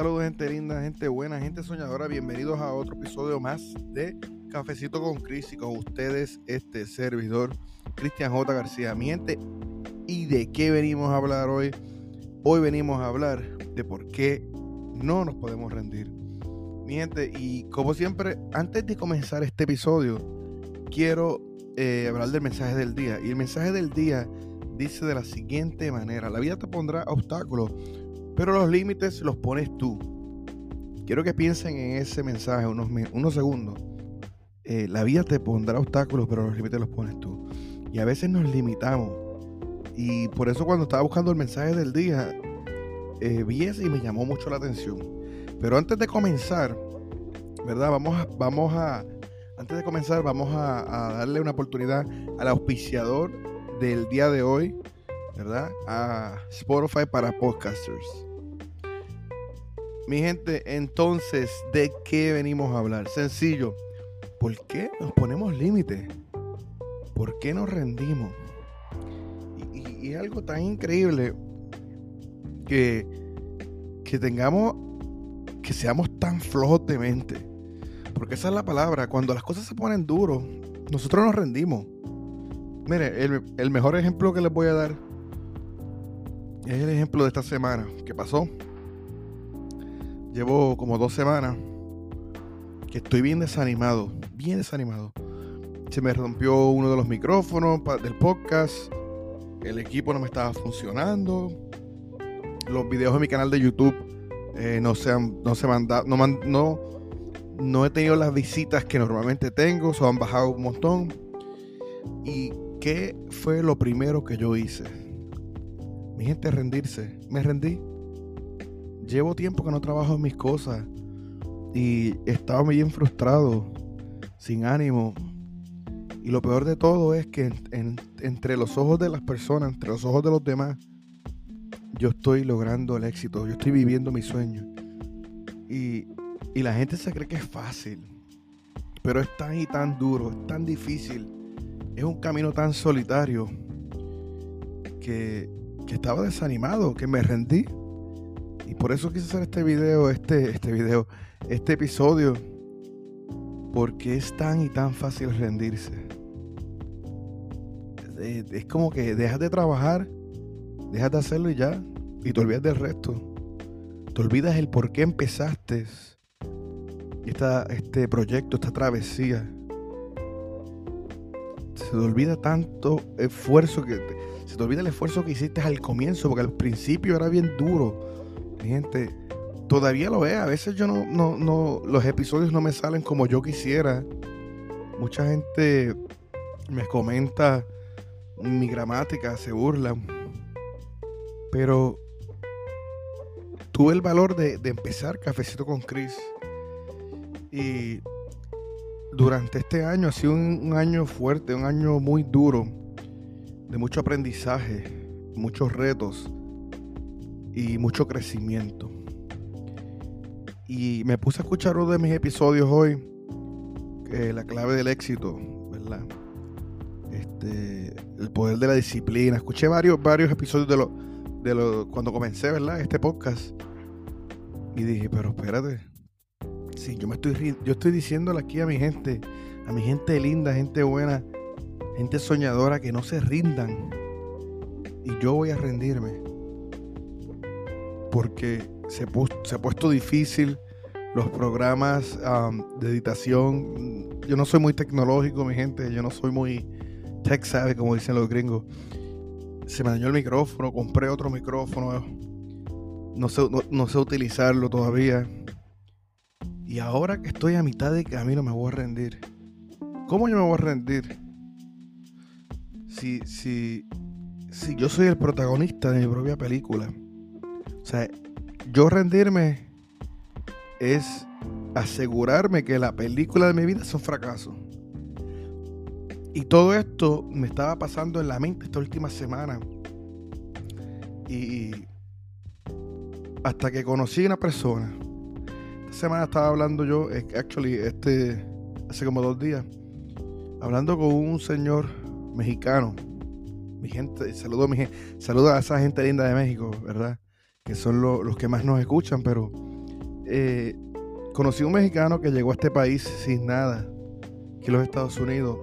Saludos gente linda, gente buena, gente soñadora. Bienvenidos a otro episodio más de Cafecito con Cris y con ustedes este servidor, Cristian J. García. Mi gente, ¿y de qué venimos a hablar hoy? Hoy venimos a hablar de por qué no nos podemos rendir. Mi gente, y como siempre, antes de comenzar este episodio, quiero eh, hablar del mensaje del día. Y el mensaje del día dice de la siguiente manera, la vida te pondrá obstáculos pero los límites los pones tú. Quiero que piensen en ese mensaje unos, unos segundos. Eh, la vida te pondrá obstáculos, pero los límites los pones tú. Y a veces nos limitamos. Y por eso cuando estaba buscando el mensaje del día, eh, vi ese y me llamó mucho la atención. Pero antes de comenzar, ¿verdad? Vamos a, vamos a antes de comenzar, vamos a, a darle una oportunidad al auspiciador del día de hoy, ¿verdad? A Spotify para podcasters. Mi gente, entonces, ¿de qué venimos a hablar? Sencillo. ¿Por qué nos ponemos límites? ¿Por qué nos rendimos? Y, es algo tan increíble que, que tengamos, que seamos tan flojos de mente. Porque esa es la palabra. Cuando las cosas se ponen duros, nosotros nos rendimos. Mire, el, el mejor ejemplo que les voy a dar es el ejemplo de esta semana. ¿Qué pasó? Llevo como dos semanas que estoy bien desanimado, bien desanimado. Se me rompió uno de los micrófonos del podcast. El equipo no me estaba funcionando. Los videos de mi canal de YouTube eh, no se han, no se mandan, no, no, no he tenido las visitas que normalmente tengo, se han bajado un montón. ¿Y qué fue lo primero que yo hice? Mi gente, rendirse. Me rendí llevo tiempo que no trabajo en mis cosas y estaba bien frustrado, sin ánimo. Y lo peor de todo es que entre los ojos de las personas, entre los ojos de los demás, yo estoy logrando el éxito, yo estoy viviendo mi sueño. Y, la gente se cree que es fácil, pero es tan y tan duro, es tan difícil, es un camino tan solitario que estaba desanimado, que me rendí. Y por eso quise hacer este video, este, este video, este episodio. Porque es tan y tan fácil rendirse. Es, como que dejas de trabajar, dejas de hacerlo y ya. Y te olvidas del resto. Te olvidas el por qué empezaste esta, este proyecto, esta travesía. Se te olvida tanto esfuerzo que... Se te olvida el esfuerzo que hiciste al comienzo, porque al principio era bien duro gente, todavía lo ve. A veces yo no, no, no, los episodios no me salen como yo quisiera. Mucha gente me comenta mi gramática, se burlan. Pero tuve el valor de, de empezar Cafecito con Chris. Y durante este año ha sido un, año fuerte, un año muy duro, de mucho aprendizaje, muchos retos y mucho crecimiento. Y me puse a escuchar uno de mis episodios hoy, la clave del éxito, ¿verdad? Este, el poder de la disciplina. Escuché varios, varios episodios de lo, de lo, cuando comencé, ¿verdad? Este podcast. Y dije, pero espérate. Sí, yo me estoy, yo estoy diciéndole aquí a mi gente, a mi gente linda, gente buena, gente soñadora, que no se rindan. Y yo voy a rendirme porque se, se ha puesto difícil los programas de editación. Yo no soy muy tecnológico, mi gente. Yo no soy muy tech savvy, como dicen los gringos. Se me dañó el micrófono, compré otro micrófono. No sé, no, sé utilizarlo todavía. Y ahora que estoy a mitad de camino me voy a rendir. ¿Cómo yo me voy a rendir? Si, si, si yo soy el protagonista de mi propia película sea, yo rendirme es asegurarme que la película de mi vida es un fracaso. Y todo esto me estaba pasando en la mente esta última semana. Y hasta que conocí a una persona. Esta semana estaba hablando yo, actually, este, hace como dos días, hablando con un señor mexicano. Mi gente, saludo a, saludo a esa gente linda de México, ¿verdad? Que son los que más nos escuchan, pero eh, conocí un mexicano que llegó a este país sin nada, que los Estados Unidos.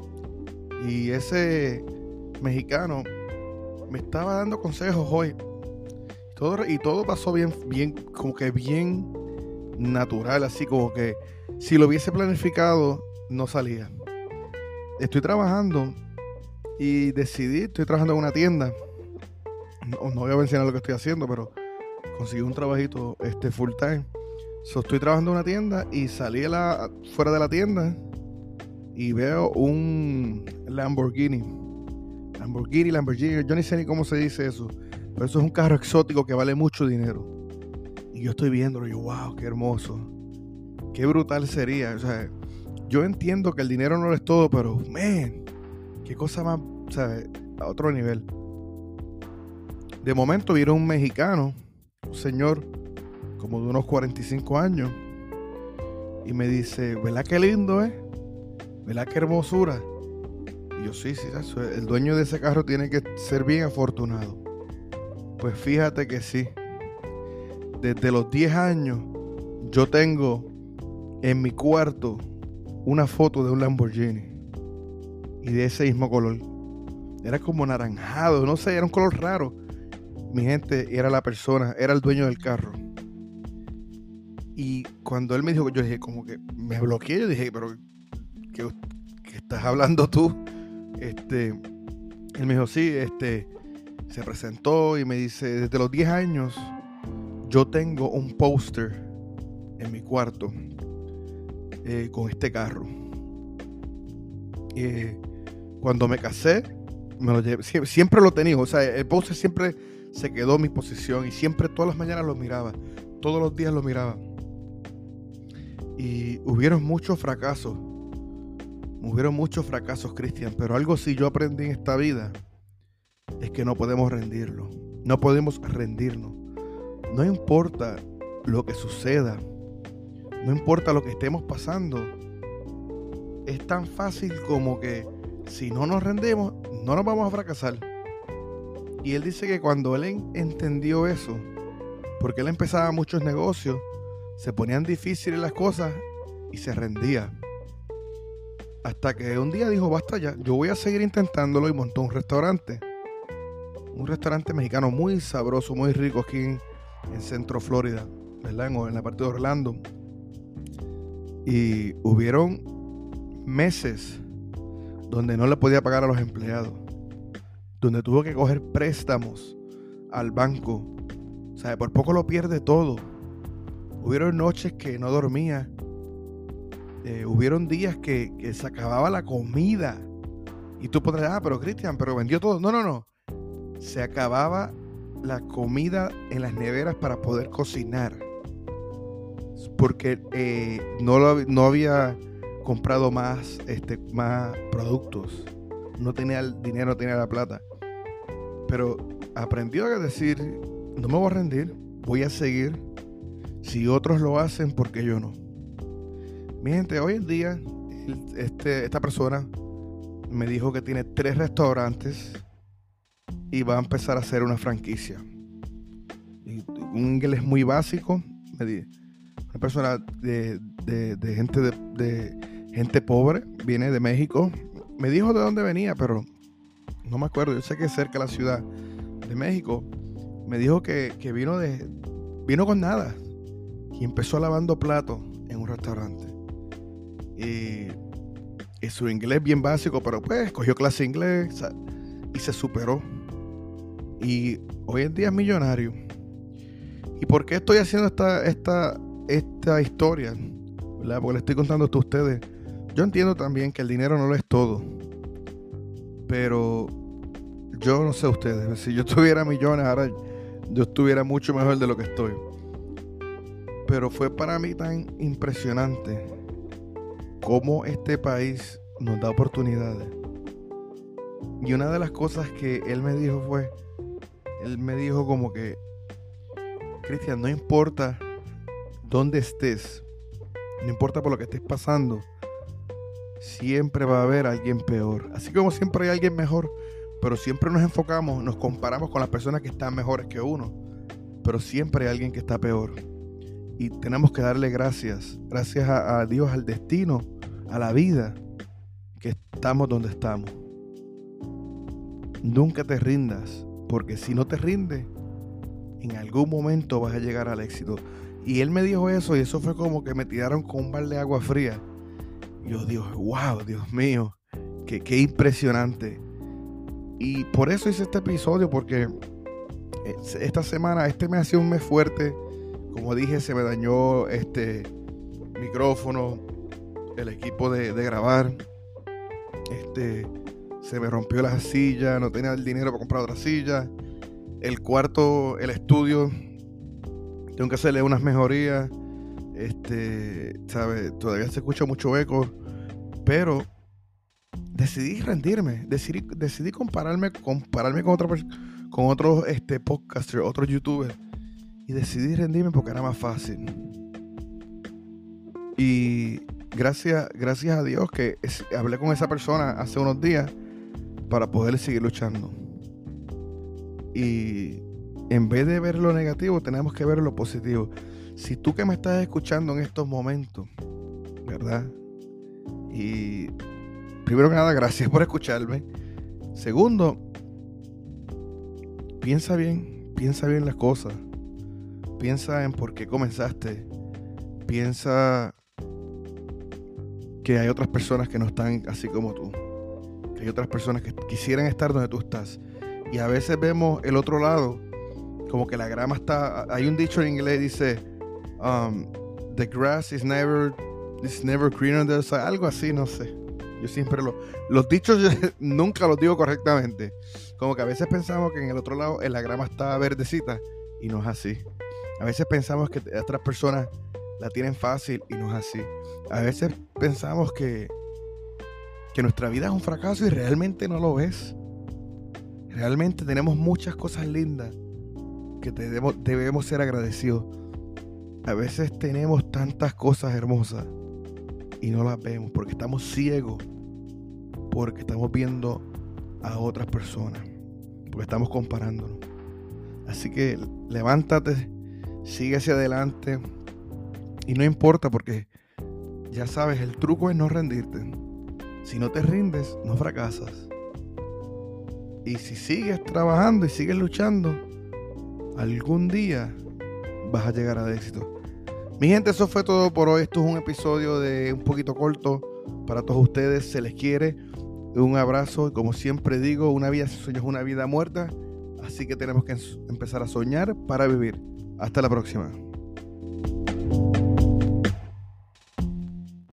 Y ese mexicano me estaba dando consejos hoy. Todo, y todo pasó bien, bien, como que bien natural, así como que si lo hubiese planificado, no salía. Estoy trabajando y decidí, estoy trabajando en una tienda. No voy a mencionar lo que estoy haciendo, pero conseguí un trabajito este, full time. So, estoy trabajando en una tienda y salí la, fuera de la tienda y veo un Lamborghini. Lamborghini, Lamborghini, yo ni sé ni cómo se dice eso. Pero eso es un carro exótico que vale mucho dinero. Y yo estoy viéndolo y yo, wow, qué hermoso. Qué brutal sería. O sea, yo entiendo que el dinero no es todo, pero, man, qué cosa más, ¿sabes? A otro nivel. De momento vieron un mexicano, un señor como de unos 45 años, y me dice, ¿verdad qué lindo, eh? ¿Verdad qué hermosura? Y yo, sí, sí, el dueño de ese carro tiene que ser bien afortunado. Pues fíjate que sí. Desde los 10 años, yo tengo en mi cuarto una foto de un Lamborghini. Y de ese mismo color. Era como naranjado, no sé, era un color raro. Mi gente era la persona, era el dueño del carro. Y cuando él me dijo, yo dije, como que me bloqueé, yo dije, pero ¿qué, estás hablando tú? Este, él me dijo, sí, este, se presentó y me dice, desde los 10 años yo tengo un póster en mi cuarto eh, con este carro. Eh, cuando me casé, me lo llevé, siempre, lo tenía, o sea, el póster siempre se quedó mi posición y siempre todas las mañanas lo miraba, todos los días lo miraba. Y hubieron muchos fracasos, hubieron muchos fracasos, Cristian, pero algo sí yo aprendí en esta vida es que no podemos rendirlo, no podemos rendirnos. No importa lo que suceda, no importa lo que estemos pasando, es tan fácil como que si no nos rendemos, no nos vamos a fracasar. Y él dice que cuando él entendió eso, porque él empezaba muchos negocios, se ponían difíciles las cosas y se rendía. Hasta que un día dijo, basta ya, yo voy a seguir intentándolo y montó un restaurante. Un restaurante mexicano muy sabroso, muy rico aquí en, Centro Florida, ¿verdad? En, en la parte de Orlando. Y hubieron meses donde no le podía pagar a los empleados donde tuvo que coger préstamos al banco. O sea, por poco lo pierde todo. Hubieron noches que no dormía. Eh, hubieron días que, se acababa la comida. Y tú podrás, ah, pero Cristian, pero vendió todo. No, no, no. Se acababa la comida en las neveras para poder cocinar. Porque eh, no, no había comprado más, este, más productos. No tenía el dinero, no tenía la plata. Pero aprendió a decir, no me voy a rendir, voy a seguir. Si otros lo hacen, ¿por qué yo no? Mi gente, hoy en día, este, esta persona me dijo que tiene tres restaurantes y va a empezar a hacer una franquicia. un inglés muy básico. Una persona de, gente de gente pobre, viene de México. Me dijo de dónde venía, pero no me acuerdo, yo sé que es cerca de la ciudad de México, me dijo que, vino de vino con nada y empezó lavando platos en un restaurante. Y, su inglés bien básico, pero pues cogió clase de inglés y se superó. Y hoy en día es millonario. ¿Y por qué estoy haciendo esta, esta, esta historia? Porque le estoy contando esto a ustedes. Yo entiendo también que el dinero no lo es todo. Pero yo no sé ustedes, si yo tuviera millones ahora yo estuviera mucho mejor de lo que estoy. Pero fue para mí tan impresionante cómo este país nos da oportunidades. Y una de las cosas que él me dijo fue, él me dijo como que, Cristian, no importa dónde estés, no importa por lo que estés pasando, siempre va a haber alguien peor. Así como siempre hay alguien mejor, pero siempre nos enfocamos, nos comparamos con las personas que están mejores que uno, pero siempre hay alguien que está peor. Y tenemos que darle gracias, gracias a, Dios, al destino, a la vida, que estamos donde estamos. Nunca te rindas, porque si no te rindes, en algún momento vas a llegar al éxito. Y él me dijo eso y eso fue como que me tiraron con un balde de agua fría. Yo digo, wow, Dios mío, qué, qué impresionante. Y por eso hice este episodio, porque eh, esta semana, este me ha sido un mes fuerte. Como dije, se me dañó este micrófono, el equipo de, de grabar. Este, se me rompió la silla, no tenía el dinero para comprar otra silla. El cuarto, el estudio, tengo que hacerle unas mejorías. Este, ¿sabe? Todavía se escucha mucho eco, pero decidí rendirme, decidí, decidí compararme, compararme con otro, con otros este, podcasters, otros youtubers, y decidí rendirme porque era más fácil. Y gracias, gracias a Dios que hablé con esa persona hace unos días para poder seguir luchando. Y en vez de ver lo negativo, tenemos que ver lo positivo. Si tú que me estás escuchando en estos momentos, ¿verdad? Y primero que nada, gracias por escucharme. Segundo, piensa bien, piensa bien las cosas. Piensa en por qué comenzaste. Piensa que hay otras personas que no están así como tú. Que hay otras personas que quisieran estar donde tú estás. Y a veces vemos el otro lado, como que la grama está. Hay un dicho en inglés dice, um, the grass is never, is never greener than the Algo así, no sé. Yo siempre lo. Los dichos nunca los digo correctamente. Como que a veces pensamos que en el otro lado en la grama está verdecita y no es así. A veces pensamos que otras personas la tienen fácil y no es así. A veces pensamos que, que nuestra vida es un fracaso y realmente no lo es. Realmente tenemos muchas cosas lindas que debemos, debemos ser agradecidos. A veces tenemos tantas cosas hermosas y no las vemos porque estamos ciegos, porque estamos viendo a otras personas, porque estamos comparándonos. Así que levántate, sigue hacia adelante y no importa porque ya sabes, el truco es no rendirte. Si no te rindes, no fracasas. Y si sigues trabajando y sigues luchando, algún día vas a llegar al éxito. Mi gente, eso fue todo por hoy. Esto es un episodio de un poquito corto para todos ustedes. Se les quiere. Un abrazo. Como siempre digo, una vida sin sueños es una vida muerta. Así que tenemos que empezar a soñar para vivir. Hasta la próxima.